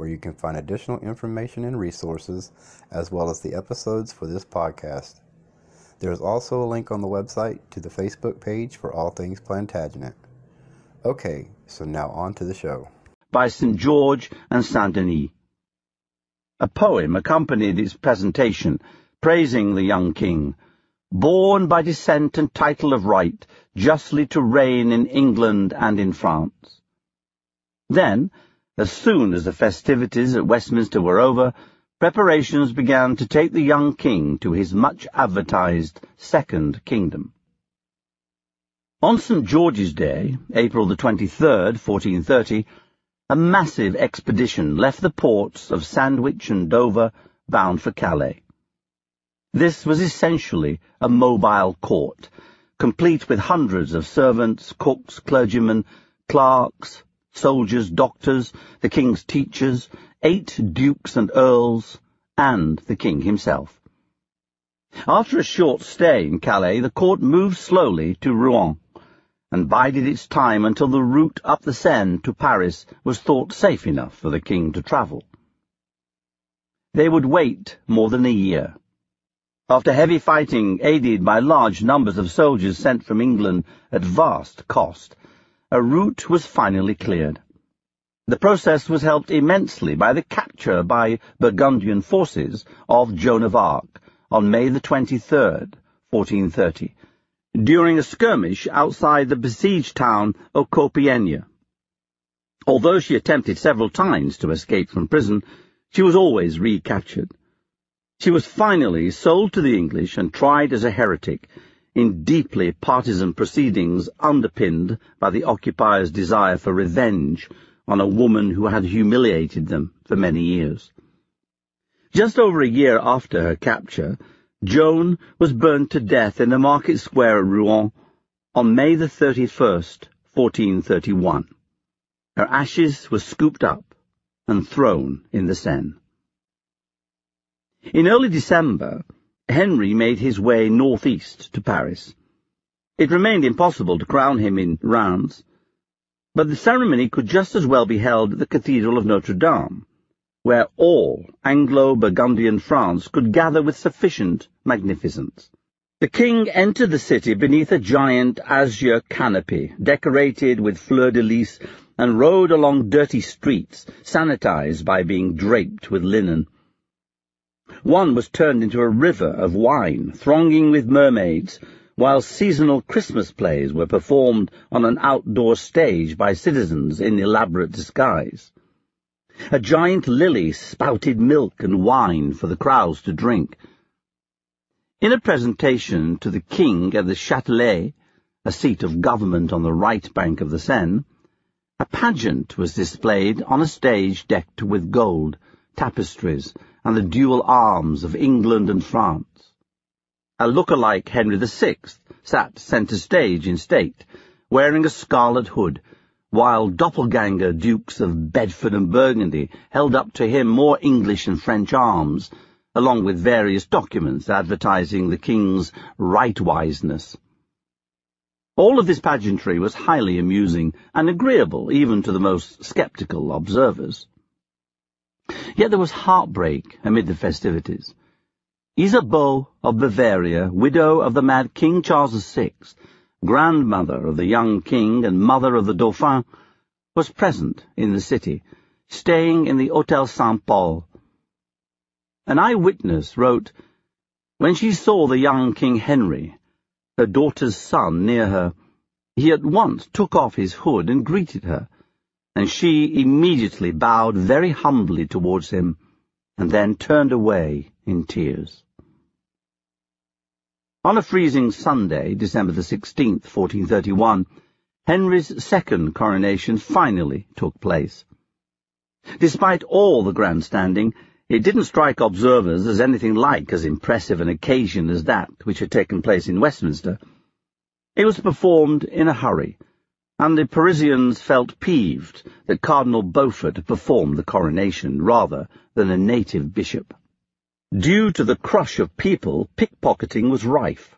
where you can find additional information and resources, as well as the episodes for this podcast. There is also a link on the website to the Facebook page for All Things Plantagenet. Okay, so now on to the show. By St. George and Saint Denis. A poem accompanied its presentation, praising the young king, born by descent and title of right, justly to reign in England and in France. Then, as soon as the festivities at Westminster were over, preparations began to take the young king to his much-advertised Second Kingdom. On St. George's Day, April the 23rd, 1430, a massive expedition left the ports of Sandwich and Dover bound for Calais. This was essentially a mobile court, complete with hundreds of servants, cooks, clergymen, clerks, soldiers, doctors, the king's teachers, eight dukes and earls, and the king himself. After a short stay in Calais, the court moved slowly to Rouen, and bided its time until the route up the Seine to Paris was thought safe enough for the king to travel. They would wait more than a year. After heavy fighting, aided by large numbers of soldiers sent from England at vast cost, a route was finally cleared. The process was helped immensely by the capture by Burgundian forces of Joan of Arc on May the 23rd, 1430, during a skirmish outside the besieged town of Compiègne. Although she attempted several times to escape from prison, she was always recaptured. She was finally sold to the English and tried as a heretic, in deeply partisan proceedings underpinned by the occupiers' desire for revenge on a woman who had humiliated them for many years. Just over a year after her capture, Joan was burned to death in the market square at Rouen on May the 31st, 1431. Her ashes were scooped up and thrown in the Seine. In early December, Henry made his way northeast to Paris. It remained impossible to crown him in Reims, but the ceremony could just as well be held at the Cathedral of Notre Dame, where all Anglo-Burgundian France could gather with sufficient magnificence. The king entered the city beneath a giant azure canopy, decorated with fleur-de-lis, and rode along dirty streets, sanitized by being draped with linen. One was turned into a river of wine, thronging with mermaids, while seasonal Christmas plays were performed on an outdoor stage by citizens in elaborate disguise. A giant lily spouted milk and wine for the crowds to drink. In a presentation to the king at the Châtelet, a seat of government on the right bank of the Seine, a pageant was displayed on a stage decked with gold, tapestries, and the dual arms of England and France. A look-alike Henry VI sat centre stage in state, wearing a scarlet hood, while doppelganger dukes of Bedford and Burgundy held up to him more English and French arms, along with various documents advertising the king's right-wiseness. All of this pageantry was highly amusing and agreeable even to the most sceptical observers. Yet there was heartbreak amid the festivities. Isabeau of Bavaria, widow of the mad King Charles VI, grandmother of the young king and mother of the Dauphin, was present in the city, staying in the Hôtel Saint-Paul. An eyewitness wrote, When she saw the young King Henry, her daughter's son, near her, he at once took off his hood and greeted her, and she immediately bowed very humbly towards him, and then turned away in tears. On a freezing Sunday, December the 16th, 1431, Henry's second coronation finally took place. Despite all the grandstanding, It didn't strike observers as anything like as impressive an occasion as that which had taken place in Westminster. It was performed in a hurry, and the Parisians felt peeved that Cardinal Beaufort performed the coronation rather than a native bishop. Due to the crush of people, pickpocketing was rife.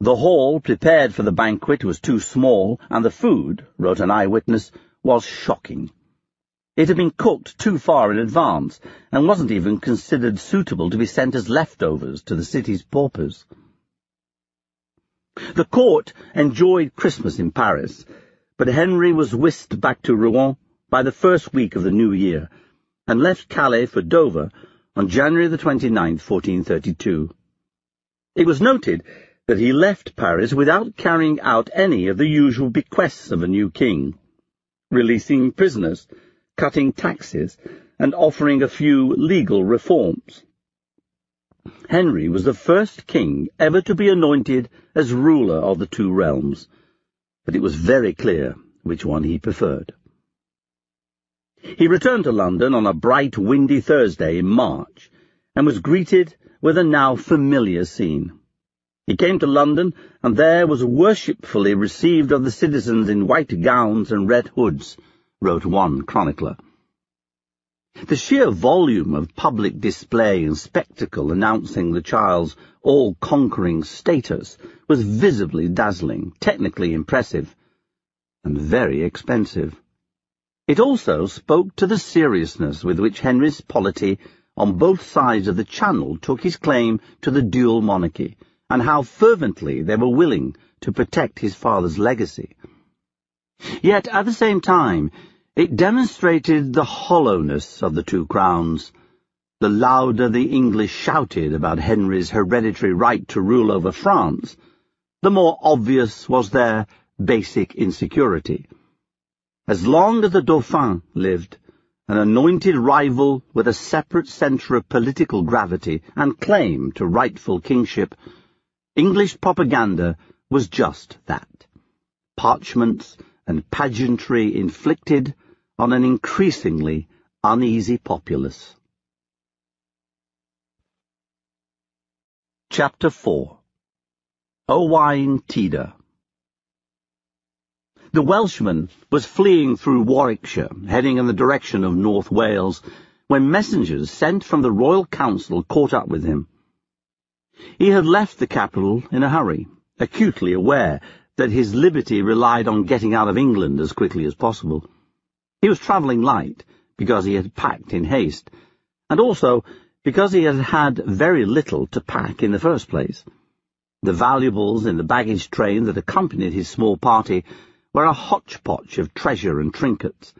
The hall prepared for the banquet was too small, and the food, wrote an eyewitness, was shocking. It had been cooked too far in advance, and wasn't even considered suitable to be sent as leftovers to the city's paupers. The court enjoyed Christmas in Paris, but Henry was whisked back to Rouen by the first week of the new year, and left Calais for Dover on January the 29th, 1432. It was noted that he left Paris without carrying out any of the usual bequests of a new king, releasing prisoners, cutting taxes, and offering a few legal reforms. Henry was the first king ever to be anointed as ruler of the two realms, but it was very clear which one he preferred. He returned to London on a bright, windy Thursday in March, and was greeted with a now familiar scene. He came to London, and there was worshipfully received of the citizens in white gowns and red hoods, wrote one chronicler. The sheer volume of public display and spectacle announcing the child's all-conquering status was visibly dazzling, technically impressive, and very expensive. It also spoke to the seriousness with which Henry's polity on both sides of the Channel took his claim to the dual monarchy, and how fervently they were willing to protect his father's legacy. Yet, at the same time, it demonstrated the hollowness of the two crowns. The louder the English shouted about Henry's hereditary right to rule over France, the more obvious was their basic insecurity. As long as the Dauphin lived, an anointed rival with a separate centre of political gravity and claim to rightful kingship, English propaganda was just that. Parchments and pageantry inflicted on an increasingly uneasy populace. Chapter 4 Owain Tudur The Welshman was fleeing through Warwickshire, heading in the direction of North Wales, when messengers sent from the Royal Council caught up with him. He had left the capital in a hurry, acutely aware that his liberty relied on getting out of England as quickly as possible. He was travelling light, because he had packed in haste, and also because he had had very little to pack in the first place. The valuables in the baggage train that accompanied his small party were a hodgepodge of treasure and trinkets.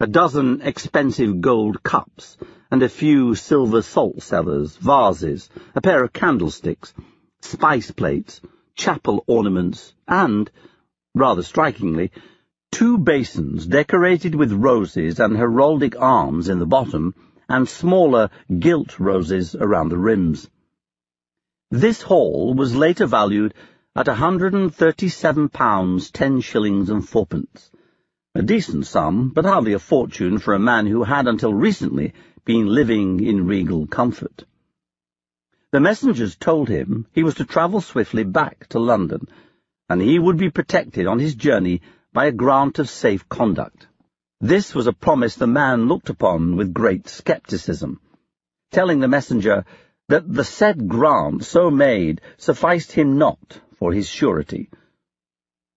A dozen expensive gold cups, and a few silver salt cellars, vases, a pair of candlesticks, spice plates, chapel ornaments, and, rather strikingly, two basins decorated with roses and heraldic arms in the bottom, and smaller gilt roses around the rims. This haul was later valued at £137 ten shillings and fourpence, a decent sum, but hardly a fortune for a man who had until recently been living in regal comfort. The messengers told him he was to travel swiftly back to London, and he would be protected on his journey by a grant of safe conduct. This was a promise the man looked upon with great scepticism, telling the messenger that the said grant so made sufficed him not for his surety.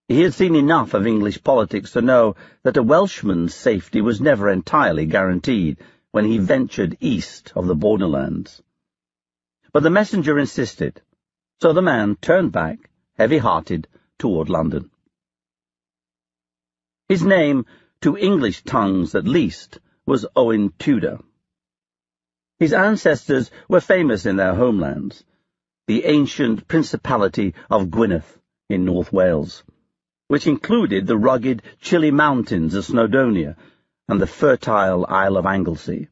He had seen enough of English politics to know that a Welshman's safety was never entirely guaranteed when he ventured east of the borderlands. But the messenger insisted, so the man turned back, heavy-hearted, toward London. His name, to English tongues at least, was Owen Tudor. His ancestors were famous in their homelands, the ancient Principality of Gwynedd in North Wales, which included the rugged, chilly mountains of Snowdonia and the fertile Isle of Anglesey.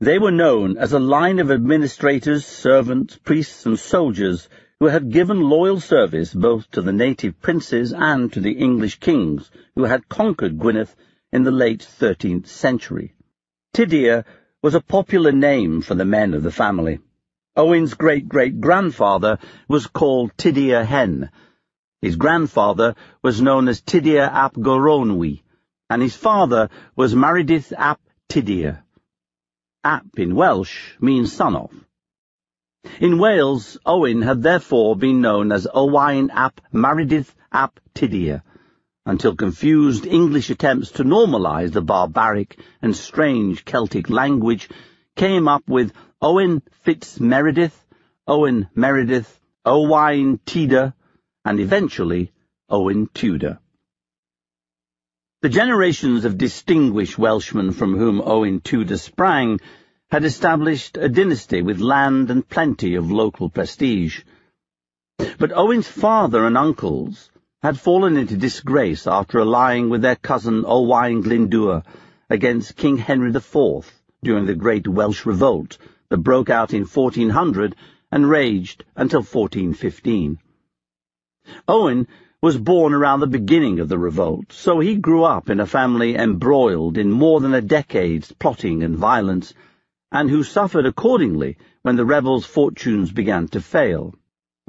They were known as a line of administrators, servants, priests, and soldiers who had given loyal service both to the native princes and to the English kings who had conquered Gwynedd in the late thirteenth century. Tudur was a popular name for the men of the family. Owen's great-great-grandfather was called Tudur Hen. His grandfather was known as Tudur ap Goronwy, and his father was Maredudd ap Tudur. Ap in Welsh means son of. In Wales, Owen had therefore been known as Owain ap Maredudd ap Tudur, until confused English attempts to normalise the barbaric and strange Celtic language came up with Owen Fitz Meredith, Owen Meredith, Owain Tida, and eventually Owen Tudor. The generations of distinguished Welshmen from whom Owen Tudor sprang had established a dynasty with land and plenty of local prestige. But Owen's father and uncles had fallen into disgrace after allying with their cousin Owain Glyndŵr against King Henry IV during the Great Welsh Revolt that broke out in 1400 and raged until 1415. Owen was born around the beginning of the revolt, so he grew up in a family embroiled in more than a decade's plotting and violence, and who suffered accordingly when the rebels' fortunes began to fail.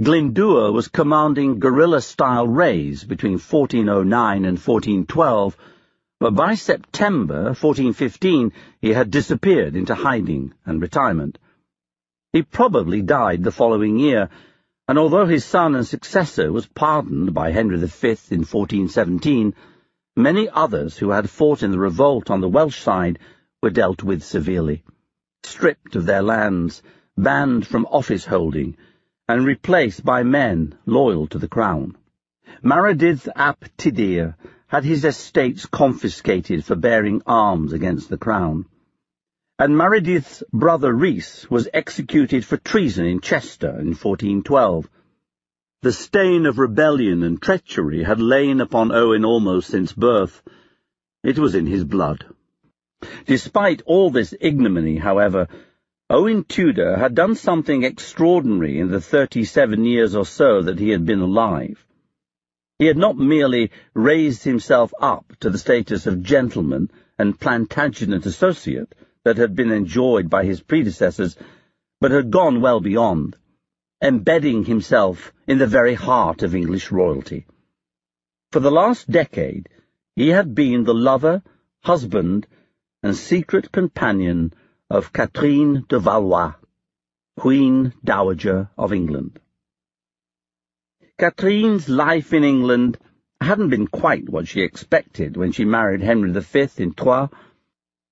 Glyndŵr was commanding guerrilla-style raids between 1409 and 1412, but by September 1415 he had disappeared into hiding and retirement. He probably died the following year, and although his son and successor was pardoned by Henry V in 1417, many others who had fought in the revolt on the Welsh side were dealt with severely, stripped of their lands, banned from office holding, and replaced by men loyal to the crown. Maredydd ap Tudur had his estates confiscated for bearing arms against the crown. And Maredydd's brother Rhys was executed for treason in Chester in 1412. The stain of rebellion and treachery had lain upon Owen almost since birth. It was in his blood. Despite all this ignominy, however, Owen Tudor had done something extraordinary in the thirty-seven years or so that he had been alive. He had not merely raised himself up to the status of gentleman and Plantagenet associate that had been enjoyed by his predecessors, but had gone well beyond, embedding himself in the very heart of English royalty. For the last decade, he had been the lover, husband, and secret companion of Catherine de Valois, Queen Dowager of England. Catherine's life in England hadn't been quite what she expected when she married Henry V in Troyes.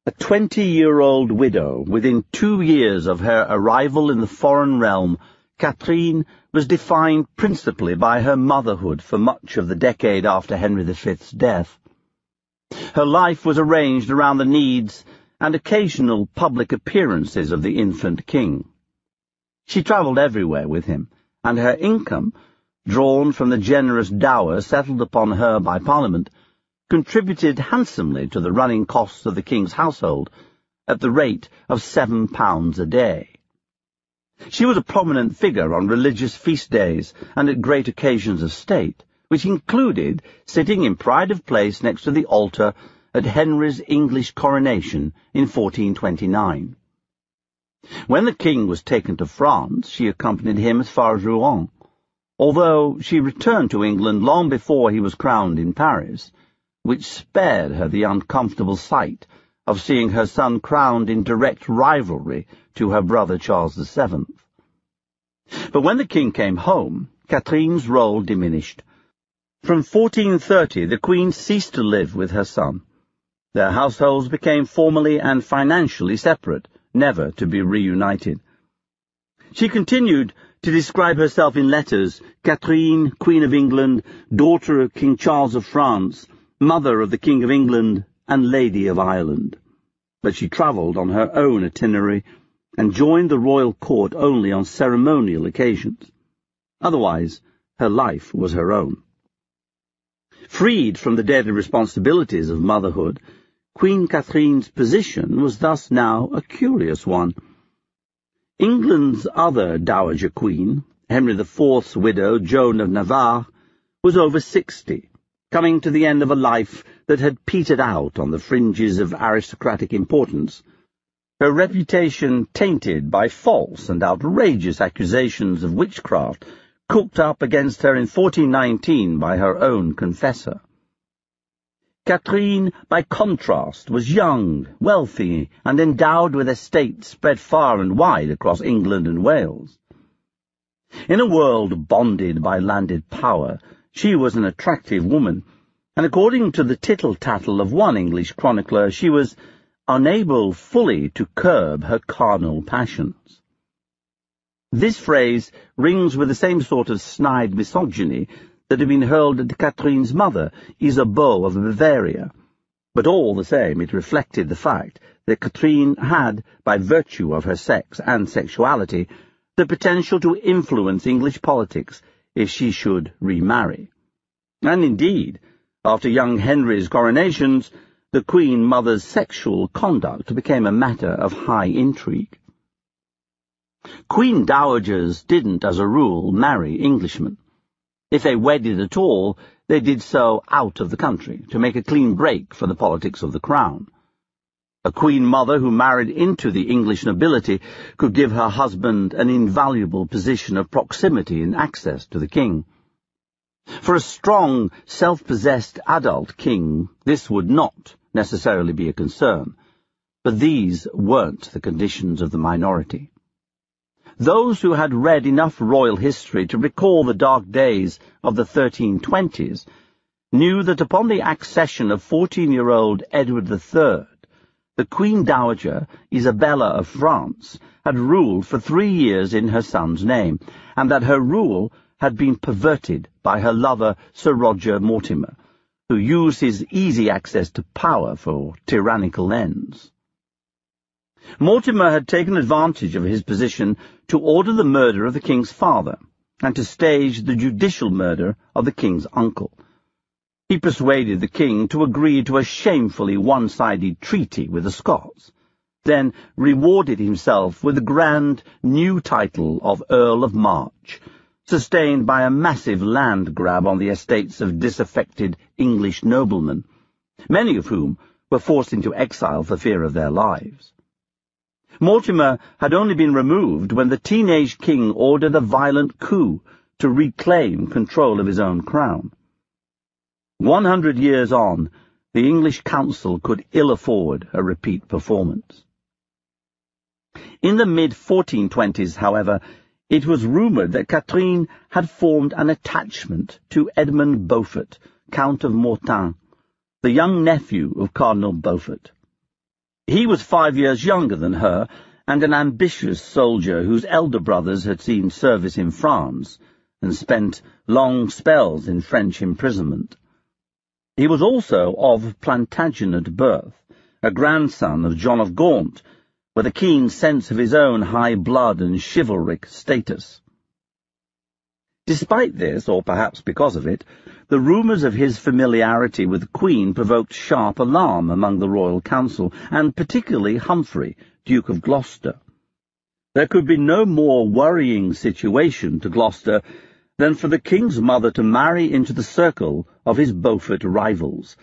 A twenty-year-old widow, within two years of her arrival in the foreign realm, Catherine was defined principally by her motherhood for much of the decade after Henry V's death. Her life was arranged around the needs and occasional public appearances of the infant king. She travelled everywhere with him, and her income drawn from the generous dower settled upon her by Parliament, contributed handsomely to the running costs of the King's household at the rate of seven pounds a day. She was a prominent figure on religious feast days and at great occasions of state, which included sitting in pride of place next to the altar at Henry's English coronation in 1429. When the king was taken to France, she accompanied him as far as Rouen, although she returned to England long before he was crowned in Paris, which spared her the uncomfortable sight of seeing her son crowned in direct rivalry to her brother Charles VII. But when the king came home, Catherine's role diminished. From 1430 the queen ceased to live with her son. Their households became formally and financially separate, never to be reunited. She continued to describe herself in letters, Catherine, Queen of England, daughter of King Charles of France, mother of the King of England, and Lady of Ireland. But she travelled on her own itinerary, and joined the royal court only on ceremonial occasions. Otherwise, her life was her own. Freed from the daily responsibilities of motherhood, Queen Catherine's position was thus now a curious one. England's other Dowager Queen, Henry IV's widow, Joan of Navarre, was over sixty, coming to the end of a life that had petered out on the fringes of aristocratic importance. her reputation tainted by false and outrageous accusations of witchcraft cooked up against her in 1419 by her own confessor. Catherine, by contrast, was young, wealthy, and endowed with estates spread far and wide across England and Wales. In a world bonded by landed power, she was an attractive woman, and according to the tittle-tattle of one English chronicler, she was unable fully to curb her carnal passions. This phrase rings with the same sort of snide misogyny that had been hurled at Catherine's mother, Isabeau of Bavaria, but all the same it reflected the fact that Catherine had, by virtue of her sex and sexuality, the potential to influence English politics if she should remarry. And indeed, after young Henry's coronations, the Queen Mother's sexual conduct became a matter of high intrigue. Queen Dowagers didn't, as a rule, marry Englishmen. If they wedded at all, they did so out of the country, to make a clean break for the politics of the crown. A queen mother who married into the English nobility could give her husband an invaluable position of proximity and access to the king. For a strong, self-possessed adult king, this would not necessarily be a concern, but these weren't the conditions of the minority. Those who had read enough royal history to recall the dark days of the 1320s knew that upon the accession of 14-year-old Edward III, the Queen Dowager, Isabella of France, had ruled for three years in her son's name, and that her rule had been perverted by her lover Sir Roger Mortimer, who used his easy access to power for tyrannical ends. Mortimer had taken advantage of his position to order the murder of the king's father, and to stage the judicial murder of the king's uncle. He persuaded the king to agree to a shamefully one-sided treaty with the Scots, then rewarded himself with the grand new title of Earl of March, sustained by a massive land grab on the estates of disaffected English noblemen, many of whom were forced into exile for fear of their lives. Mortimer had only been removed when the teenage king ordered a violent coup to reclaim control of his own crown. One hundred years on, the English council could ill afford a repeat performance. In the mid-1420s, however, it was rumoured that Catherine had formed an attachment to Edmund Beaufort, Count of Mortain, the young nephew of Cardinal Beaufort. He was five years younger than her, and an ambitious soldier whose elder brothers had seen service in France and spent long spells in French imprisonment. He was also of Plantagenet birth, a grandson of John of Gaunt, with a keen sense of his own high blood and chivalric status. Despite this, or perhaps because of it, the rumours of his familiarity with the Queen provoked sharp alarm among the royal council, and particularly Humphrey, Duke of Gloucester. There could be no more worrying situation to Gloucester than for the king's mother to marry into the circle of his Beaufort rivals,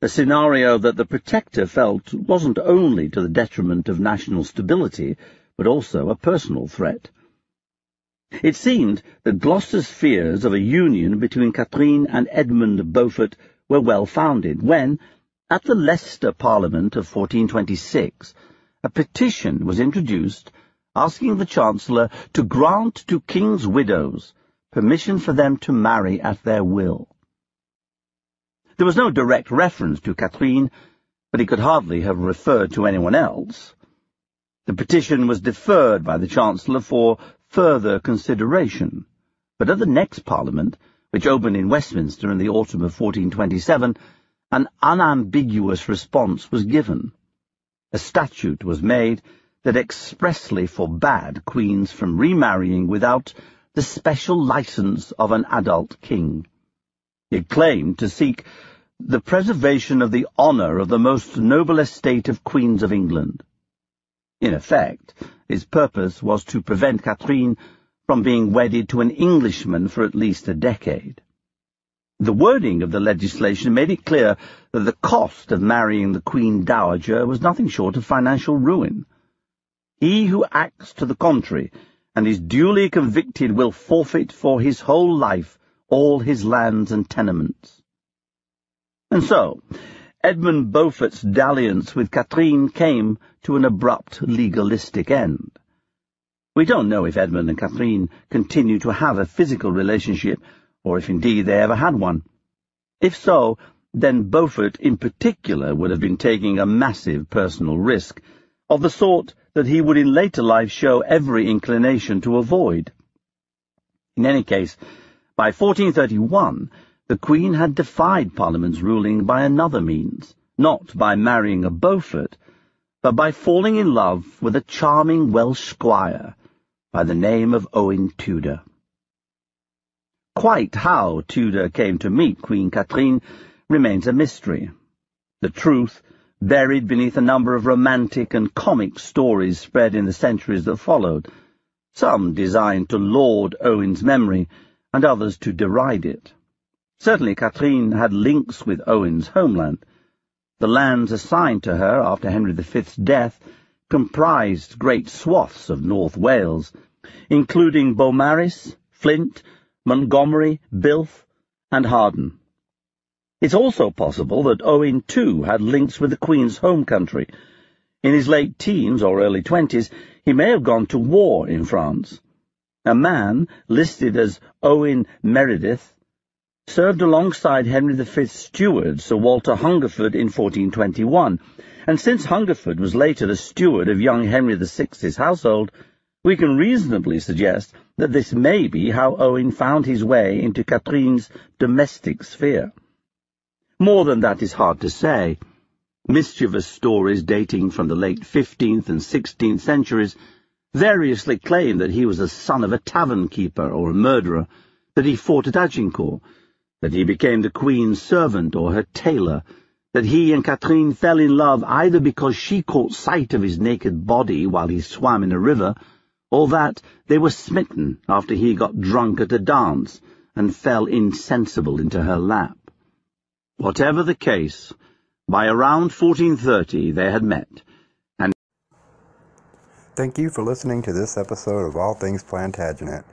a scenario that the Protector felt wasn't only to the detriment of national stability, but also a personal threat. It seemed that Gloucester's fears of a union between Catherine and Edmund Beaufort were well founded when, at the Leicester Parliament of 1426, a petition was introduced asking the Chancellor to grant to king's widows permission for them to marry at their will. There was no direct reference to Catherine, but he could hardly have referred to anyone else. The petition was deferred by the Chancellor for further consideration, but at the next Parliament, which opened in Westminster in the autumn of 1427, an unambiguous response was given. A statute was made that expressly forbade queens from remarrying without the special license of an adult king. It claimed to seek the preservation of the honour of the most noble estate of queens of England. In effect, his purpose was to prevent Catherine from being wedded to an Englishman for at least a decade. The wording of the legislation made it clear that the cost of marrying the Queen Dowager was nothing short of financial ruin, He who acts to the contrary and is duly convicted will forfeit for his whole life all his lands and tenements. And so, Edmund Beaufort's dalliance with Catherine came to an abrupt legalistic end. We don't know if Edmund and Catherine continued to have a physical relationship, or if indeed they ever had one. If so, then Beaufort in particular would have been taking a massive personal risk, of the sort that he would in later life show every inclination to avoid. In any case, by 1431, the Queen had defied Parliament's ruling by another means, not by marrying a Beaufort, but by falling in love with a charming Welsh squire by the name of Owen Tudor. Quite how Tudor came to meet Queen Catherine remains a mystery. The truth, buried beneath a number of romantic and comic stories spread in the centuries that followed, some designed to laud Owen's memory, and others to deride it. Certainly Catherine had links with Owen's homeland. The lands assigned to her after Henry V's death comprised great swaths of North Wales, including Beaumaris, Flint, Montgomery, Builth, and Hawarden. It's also possible that Owen, too, had links with the Queen's home country. In his late teens or early twenties, he may have gone to war in France. A man listed as Owen Meredith served alongside Henry V's steward, Sir Walter Hungerford, in 1421, and since Hungerford was later the steward of young Henry VI's household, we can reasonably suggest that this may be how Owen found his way into Catherine's domestic sphere. More than that is hard to say. Mischievous stories dating from the late 15th and 16th centuries variously claim that he was the son of a tavern keeper or a murderer, that he fought at Agincourt, that he became the Queen's servant or her tailor, that he and Catherine fell in love either because she caught sight of his naked body while he swam in a river, or that they were smitten after he got drunk at a dance and fell insensible into her lap. Whatever the case, by around 1430 they had met, and Thank you for listening to this episode of All Things Plantagenet.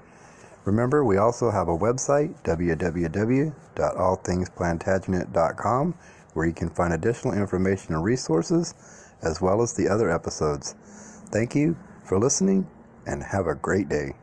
Remember, we also have a website, www.allthingsplantagenet.com, where you can find additional information and resources, as well as the other episodes. Thank you for listening, and have a great day.